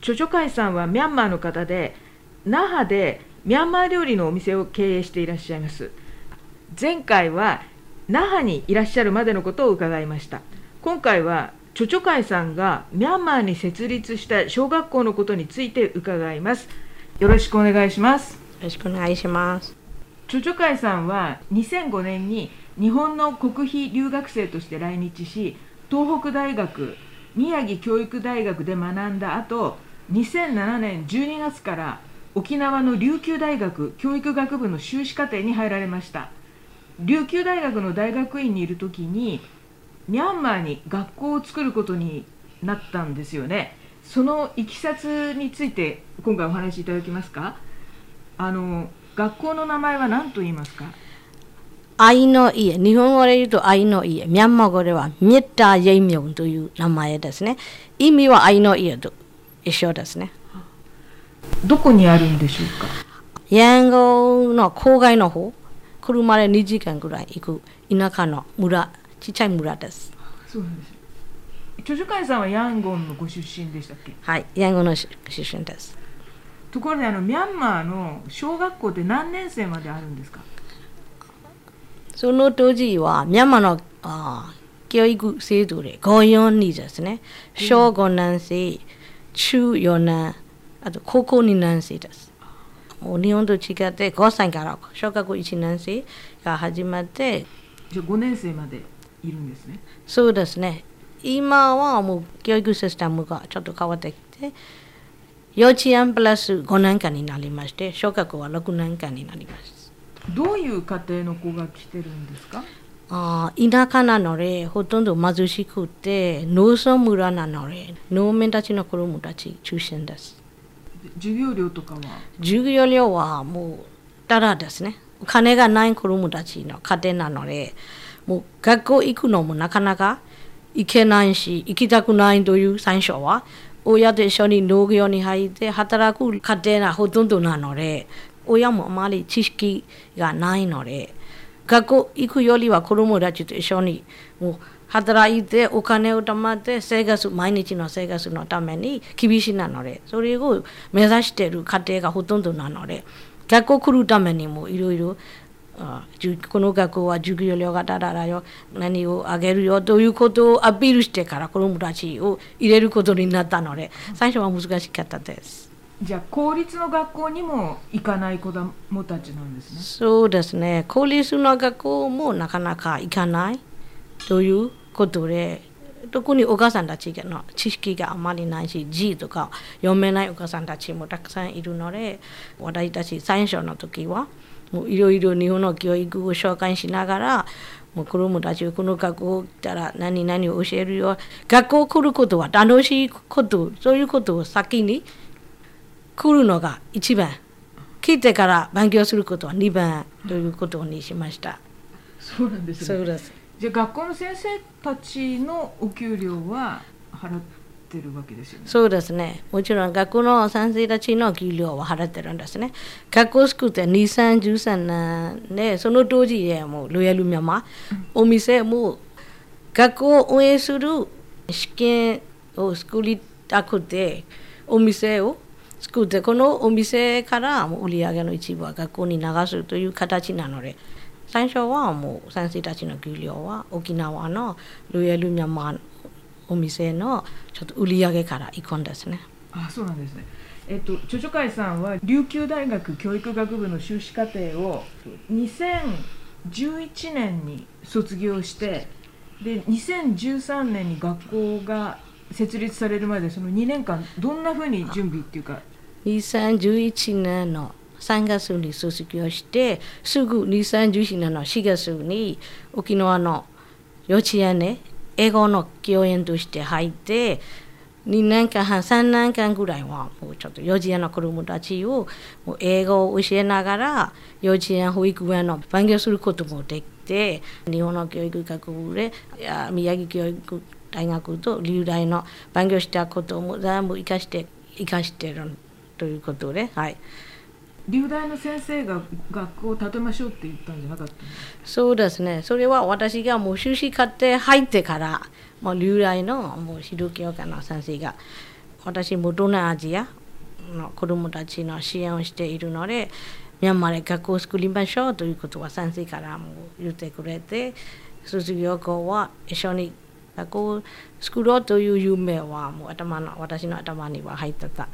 チョチョカイさんはミャンマーの方で那覇でミャンマー料理のお店を経営していらっしゃいます。前回は那覇にいらっしゃるまでのことを伺いました。今回はチョチョカイさんがミャンマーに設立した小学校のことについて伺います。よろしくお願いします。よろしくお願いします。チョチョカイさんは2005年に日本の国費留学生として来日し東北大学宮城教育大学で学んだ後2007年12月から沖縄の琉球大学教育学部の修士課程に入られました。琉球大学の大学院にいる時にミャンマーに学校を作ることになったんですよね。そのいきさつについて今回お話しいただけますか？あの学校の名前は何と言いますか？愛の家、日本語で言うと愛の家、ミャンマー語ではメッターイェイミョンという名前ですね。意味は愛の家と。一緒ですね。どこにあるんでしょうか？ヤンゴの郊外の方、車で2時間ぐらい行く田舎の村、ちっちゃい村です。そうなんですチョジュカイさんはヤンゴンのご出身でしたっけ？はい、ヤンゴの出身です。ところであのミャンマーの小学校って何年生まであるんですか？その当時はミャンマーのあ教育制度で5、4にですね。小5年生、中4年、あと高校2年生です。もう日本と違って5歳から小学校1年生が始まって、じゃあ5年生までいるんですねそうですね。今はもう教育システムがちょっと変わってきて、幼稚園プラス5年間になりまして、小学校は6年間になります。どういう家庭の子が来てるんですか？あー田舎なのでほとんど貧しくて農村村なので農民たちの子供たち中心です。授業料とかは？授業料はもうただですね。お金がない子供たちの家庭なのでもう学校行くのもなかなか行けないし行きたくないという最初は親と一緒に農業に入って働く家庭がほとんどなので親もあまり知識がないので学校行くよりは子供たちと一緒にもう働いてお金を貯まって生活毎日の生活のために厳しいなのでそれを目指している家庭がほとんどなので学校来るためにもいろいろこの学校は授業料がただだよ何をあげるよということをアピールしてから子供たちを入れることになったので最初は難しかったです。じゃあ公立の学校にも行かない子供たちなんですねそうですね。公立の学校もなかなか行かないということで、特にお母さんたちの知識があまりないし、字とか読めないお母さんたちもたくさんいるので、私たち最初の時は、いろいろ日本の教育を紹介しながら、もう子供たちこの学校来たら何々を教えるよ。学校来ることは楽しいこと、そういうことを先に来るのが一番。聞いてから勉強することは2番ということにしました。そうなんですねです。じゃあ学校の先生たちのお給料は払ってるわけですよねそうですね。もちろん学校の先生たちの給料は払ってるんですね。学校作って2013年で、その当時でもうロイヤルミャンマー、お店も学校を運営する試験を作りたくて、お店を作って、このお店からもう売り上げの一部は学校に流すという形なので、最初はもう先生たちの給料は沖縄のロイヤルミャンマーお店のちょっと売り上げから行くんですね。あそうなんですね。えっと、チョチョカイさんは琉球大学教育学部の修士課程を2011年に卒業してで2013年に学校が設立されるまでその2年間どんなふうに準備っていうか2011年の3月に卒業してすぐ2011年の4月に沖縄の幼稚園で英語の教員として入って2年間半3年間ぐらいはもうちょっと幼稚園の子供たちをもう英語を教えながら幼稚園保育園の勉強することもできて日本の教育学部で宮城教育大学と留大の勉強したことも全部生かして生かしてるんですということではい。留大の先生が学校を建てましょうって言ったんじゃなかったそうですねそれは私がもう修士課程入ってからもう留大のもう指導教科の先生が私も東南アジアの子どもたちの支援をしているのでミャンマーで学校を作りましょうということは先生からも言ってくれて卒業後は一緒に学校を作ろうという夢はもう頭の私の頭には入ってた。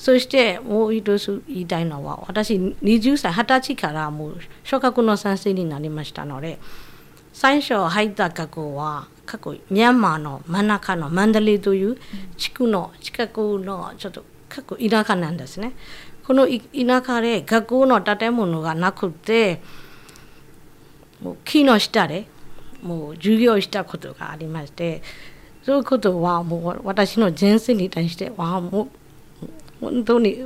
そしてもう一つ言いたいのは私20歳20歳からもう小学の先生になりましたので最初入った学校は過去ミャンマーの真ん中のマンダレーという地区の近くのちょっと過去田舎なんですね。この田舎で学校の建物がなくてもう木の下でもう授業したことがありましてそういうことはもう私の人生に対してはもう本当に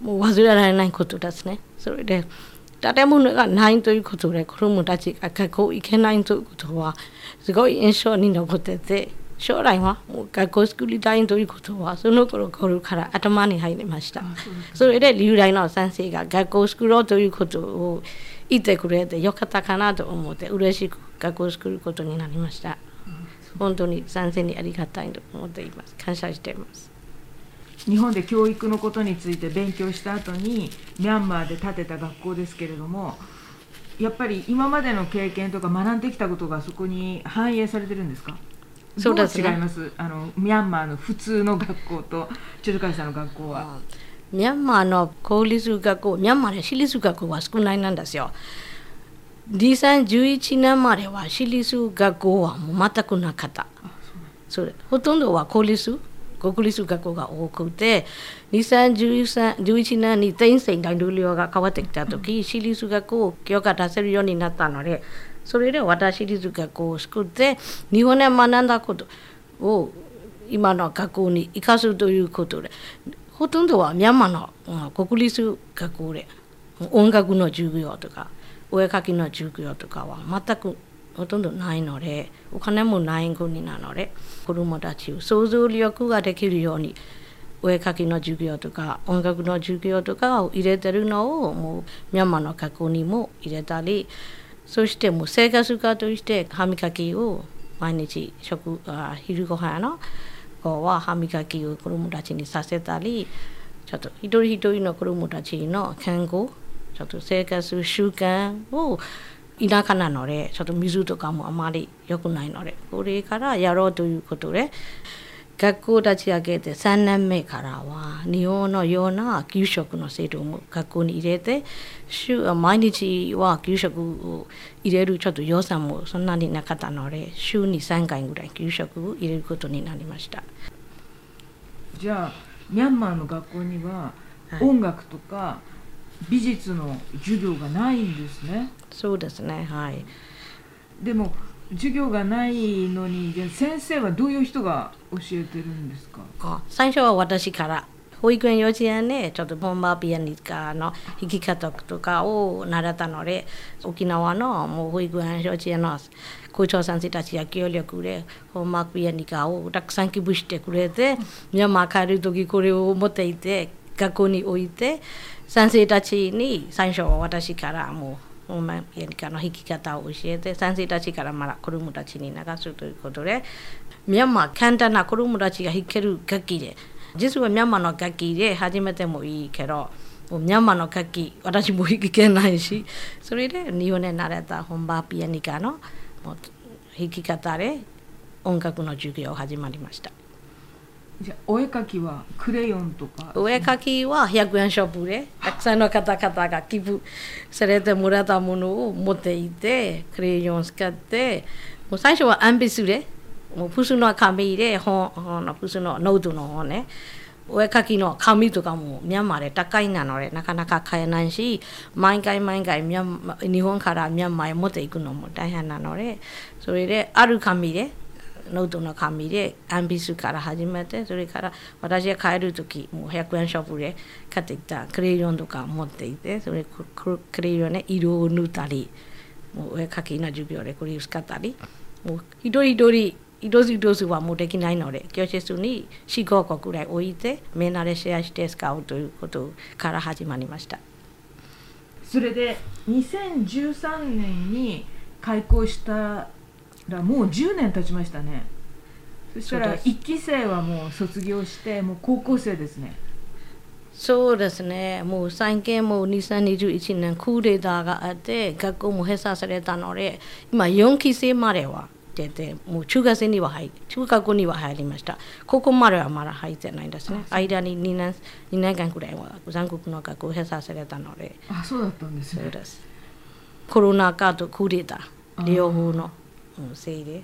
もう忘れられないことですね。それで建物がないということで子供たちが学校行けないということはすごい印象に残ってて将来はもう学校作りたいということはその頃頃から頭に入りました。それで留大の先生が学校を作ろうということを言ってくれてよかったかなと思って嬉しく学校を作ることになりました。本当に先生にありがたいと思っています。感謝しています。日本で教育のことについて勉強した後にミャンマーで建てた学校ですけれどもやっぱり今までの経験とか学んできたことがそこに反映されてるんですか？そうですね、違います？あのミャンマーの普通の学校とチュルカイさんの学校は。ミャンマーの公立学校ミャンマーで私立学校は少ないなんですよ。2011年までは私立学校はもう全くなかった。それほとんどは公立？国立学校が多くて2011年に天性大統領が変わってきた時私立学校を許可出せるようになったのでそれで私立学校を作って日本で学んだことを今の学校に生かすということでほとんどはミャンマーの国立学校で音楽の授業とかお絵描きの授業とかは全くほとんどないのでお金もない国なので子どもたちを想像力ができるようにお絵描きの授業とか音楽の授業とかを入れてるのをもうミャンマーの学校にも入れたりそしてもう生活家として歯磨きを毎日食昼ご飯の子は歯磨きを子どもたちにさせたりちょっと一人一人の子どもたちの健康ちょっと生活習慣を田舎なのでちょっと水とかもあまり良くないのでこれからやろうということで学校立ち上げて3年目からは日本のような給食の制度も学校に入れて週毎日は給食を入れるちょっと予算もそんなになかったので週に3回ぐらい給食を入れることになりました。じゃあミャンマーの学校には音楽とか、はい美術の授業がないんですね。そうですねはい。でも授業がないのに先生はどういう人が教えてるんですか？あ最初は私から。保育園幼稚園でちょっとボンバーピアニカの弾き方とかを習ったので沖縄のもう保育園幼稚園の校長先生たちが協力でホームワークピアニカをたくさん寄付してくれてミャンマー帰る時これを持っていて学校に置いて先生たちに最初は私からもうお前やりかの弾き方を教えて先生たちからまだ子供たちに流すということでミャンマー簡単な子供たちが弾ける楽器で実はミャンマーの楽器で始めてもいいけどミャンマーの楽器私も弾けないしそれで日本で慣れた本場ピアニカの弾き方で音楽の授業始まりました。じゃお絵描きはクレヨンとか。お絵描きは100円ショップでたくさんの方々が寄付されてもらったものを持っていてクレヨンを使ってもう最初はアンビスでもうプスの紙で本のプスのノートの方ね。お絵描きの紙とかもミャンマーで高いなのでなかなか買えないし毎回毎回ミャン日本からミャンマーへ持っていくのも大変なのでそれである紙でノートの紙でアンビスから始めてそれから私が帰る時もう100円ショップで買ってきたクレヨンとか持っていてそれクレヨンね色を塗ったりもう絵描きの授業でこれを使ったりもう一人一人一つ一はもうできないので教室に45個くらい置いてみんなでシェアして使うということから始まりました。それで2013年に開校したらもう10年経ちましたね。そしたら1期生はもう卒業してもう高校生ですね。そうですね。もう最近もう2021年クーデターがあって学校も閉鎖されたので今4期生までは出てもう中学生には入中学校には入りました。ここまではまだ入ってないんですね。間に2年 ,2 年間くらいは残国の学校閉鎖されたので。あそうだったんですね。そうです。コロナ禍とクーデター。両方のせいで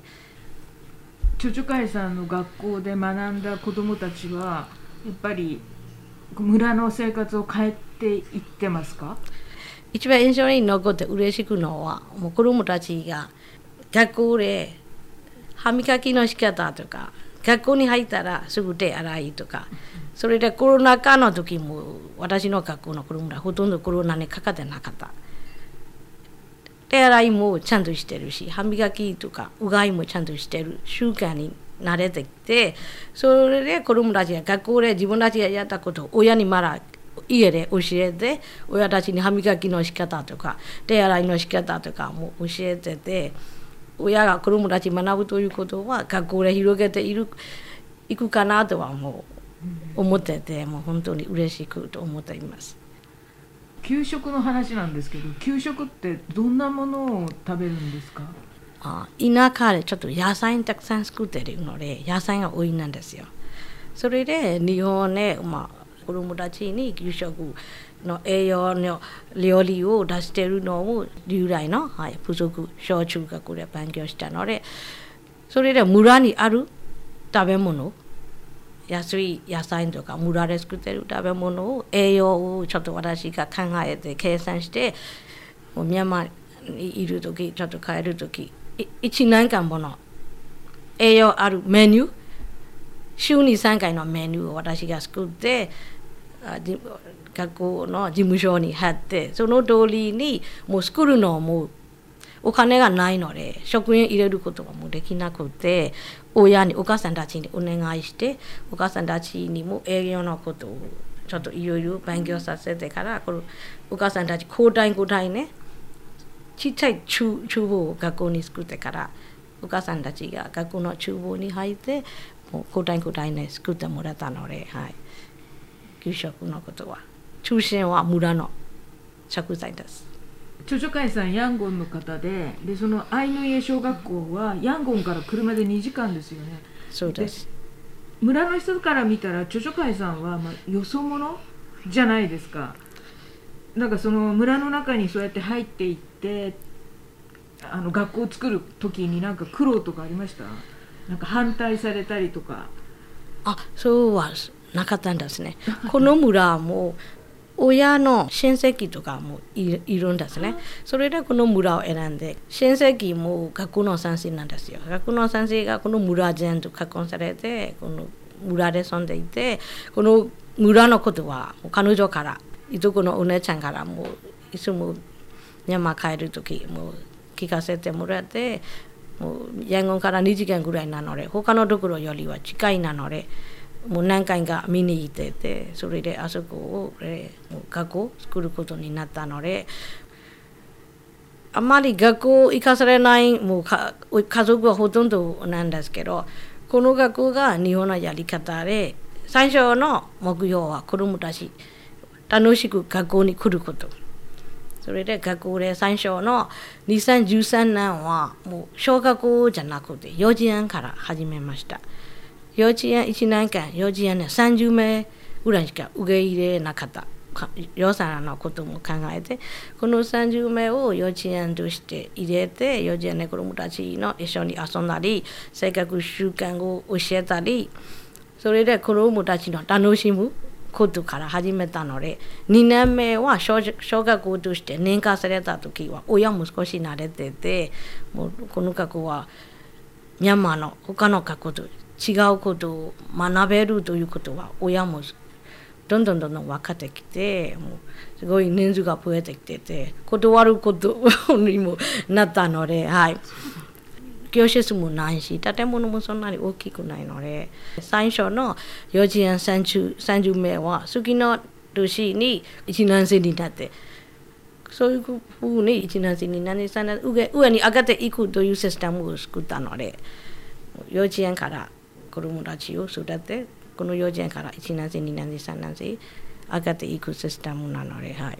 チョチョカイさんの学校で学んだ子どもたちはやっぱり村の生活を変えていってますか？一番印象に残って嬉しくのはもう子どもたちが学校で歯磨きの仕方とか学校に入ったらすぐ手洗いとかそれでコロナ禍の時も私の学校の子どもらほとんどコロナにかかってなかった手洗いもちゃんとしてるし歯磨きとかうがいもちゃんとしてる習慣に慣れてきてそれで子どもたちが学校で自分たちがやったことを親にまだ家で教えて親たちに歯磨きの仕方とか手洗いの仕方とかも教えてて親が子どもたち学ぶということは学校で広げているいくかなとはもう思っててもう本当に嬉しくと思っています。給食の話なんですけど給食ってどんなものを食べるんですか？あ田舎でちょっと野菜たくさん作ってるので野菜が多いなんですよ。それで日本で、まあ、子供たちに給食の栄養の料理を出してるのを従来の、はい、付属小中学で勉強したのでそれで村にある食べ物安い野菜とか村で作ってる食べ物を栄養をちょっと私が考えて計算してもうミャンマーにいる時ちょっと帰る時1年間もの栄養あるメニュー週に3回のメニューを私が作って学校の事務所に貼ってその通りにもう作るのをもうお金がないので職員入れることはもうできなくて親にお母さんたちにお願いしてお母さんたちにも営業のことをちょっといろいろ勉強させてからこのお母さんたち交代交代ねちっちゃい厨房を学校に作ってからお母さんたちが学校の厨房に入ってもう交代交代ね作ってもらったので、はい、給食のことは。中心は村の食材です。著書会さんヤンゴンの方ででそのアイヌイエ小学校はヤンゴンから車で2時間ですよね。そうです。村の人から見たら著書会さんは、まあ、よそ者じゃないですか。なんかその村の中にそうやって入っていってあの学校を作る時になんか苦労とかありました？なんか反対されたりとか。あそうはなかったんですね。この村も親の親戚とかもいるんですね。それでこの村を選んで、親戚も学校の先生なんですよ。学校の先生がこの村全と結婚されて、この村で住んでいて、この村のことは彼女から、いとこのお姉ちゃんからもいつも山帰る時も聞かせてもらって、もうヤンゴンから2時間ぐらいなので、他のところよりは近いなので、もう何回か見に行っててそれであそこを、えー、学校を作ることになったのであまり学校行かされないもう家族はほとんどなんですけどこの学校が日本のやり方で最初の目標は子どもたち楽しく学校に来ることそれで学校で最初の2013年はもう小学校じゃなくて幼稚園から始めました。幼稚園1年間幼稚園ね30名ぐらいしか受け入れなかった。予算のことも考えてこの30名を幼稚園として入れて幼稚園の子どもたちの一緒に遊んだり性格習慣を教えたりそれで子どもたちの楽しむことから始めたので2年目は小学校として年間された時は親も少し慣れててもうこの学校はミャンマーの他の学校と違うことを学べるということは親もどんどんどんどん分かってきてもうすごい人数が増えてきてて断ることにもなったので、はい、教室もないし建物もそんなに大きくないので最初の幼稚園 30, 30名は次の年に1年生になってそういうふうに1年生になり3年上上に上がっていくというシステムを作ったので幼稚園から子供たちを育てこの幼稚園から1年生2年生3年生上がっていくシステムなのではい。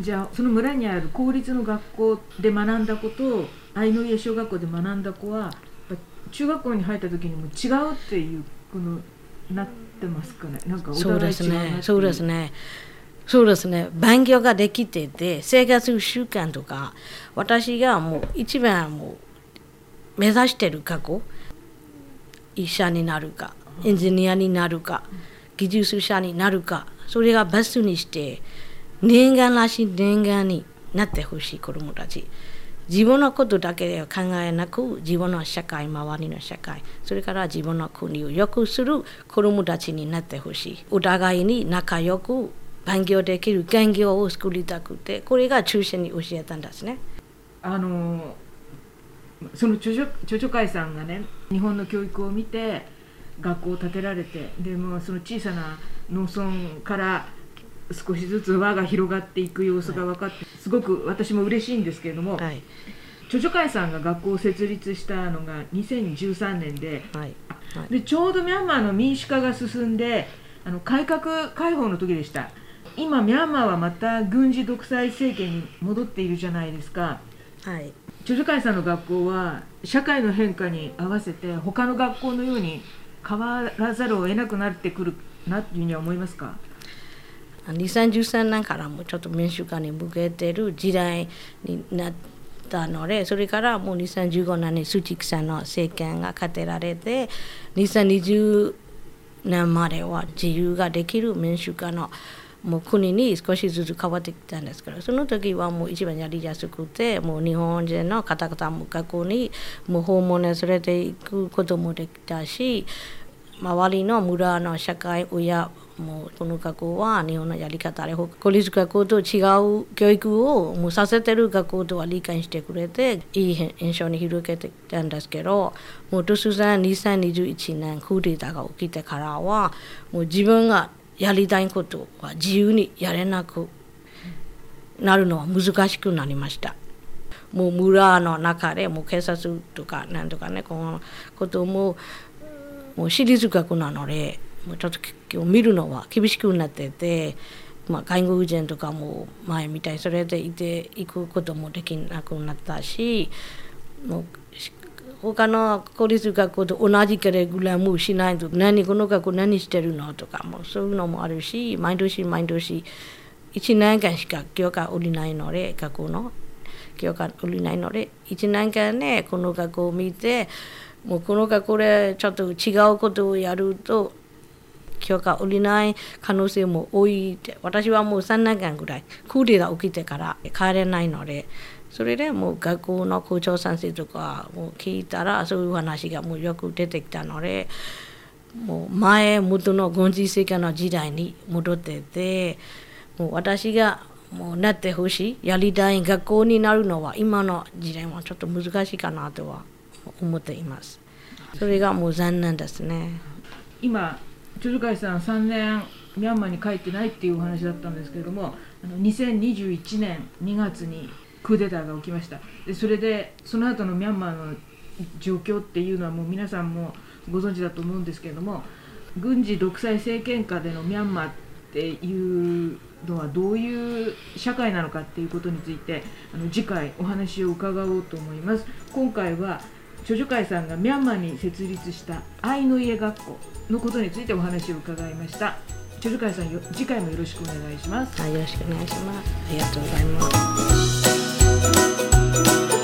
じゃあその村にある公立の学校で学んだことを愛の家小学校で学んだ子は中学校に入った時にも違うっていうこのなってますかねなんかそうですねそうですねそうですね勉強ができてて生活習慣とか私がもう一番もう目指してる過去医者になるかエンジニアになるか技術者になるかそれがベストにして人間らしい人間になってほしい子どもたち自分のことだけでは考えなく自分の社会周りの社会それから自分の国を良くする子どもたちになってほしいお互いに仲良く勉強できる環境を作りたくてこれが中心に教えたんですね。あのその著書著書会さんがね日本の教育を見て学校を建てられてでもその小さな農村から少しずつ輪が広がっていく様子が分かって、すごく私も嬉しいんですけれども、はい、著書会さんが学校を設立したのが2013年ではい。はい、でちょうどミャンマーの民主化が進んであの改革開放の時でした。今ミャンマーはまた軍事独裁政権に戻っているじゃないですか、はい、著書会さんの学校は社会の変化に合わせて他の学校のように変わらざるを得なくなってくるなというふうには思いますか？2013年からもちょっと民主化に向けてる時代になったのでそれからもう2015年にスチクさんの政権が勝てられて2020年までは自由ができる民主化のもう国に少しずつ変わってきたんですけどその時はもう一番やりやすくてもう日本人の方々も学校にもう訪問に連れていくこともできたし周りの村の社会親もうこの学校は日本のやり方で公立学校と違う教育をもうさせてる学校とは理解してくれていい印象に広げてきたんですけどもう突然2021年クーデターが起きてからはもう自分がやりたいことは自由にやれなくなるのは難しくなりました。もう村の中でもう警察とかなんとかねこのことももう私立学なのでもうちょっと今日見るのは厳しくなってて、まあ、外国人とかも前みたいそれでいていくこともできなくなったしもう他の公立学校と同じカレグラムしないと何この学校何してるのとかもそういうのもあるし毎年毎年1年間しか教科降りないので学校の教科降りないので1年間ねこの学校を見てもうこの学校でちょっと違うことをやると教科降りない可能性も多いって私はもう3年間ぐらいクーデが起きてから帰れないのでそれでもう学校の校長先生とかも聞いたらそういう話がもうよく出てきたのでもう前元の軍事政権の時代に戻っててもう私がもうなってほしいやりたい学校になるのは今の時代はちょっと難しいかなとは思っています。それがもう残念ですね。今著書会さん3年ミャンマーに帰ってないっていうお話だったんですけれどもあの2021年2月にクーデターが起きました。でそれでその後のミャンマーの状況っていうのはもう皆さんもご存知だと思うんですけれども軍事独裁政権下でのミャンマーっていうのはどういう社会なのかっていうことについてあの次回お話を伺おうと思います。今回は著書会さんがミャンマーに設立した愛の家学校のことについてお話を伺いました。著書会さん次回もよろしくお願いします。はいよろしくお願いします。ありがとうございます。Thank you.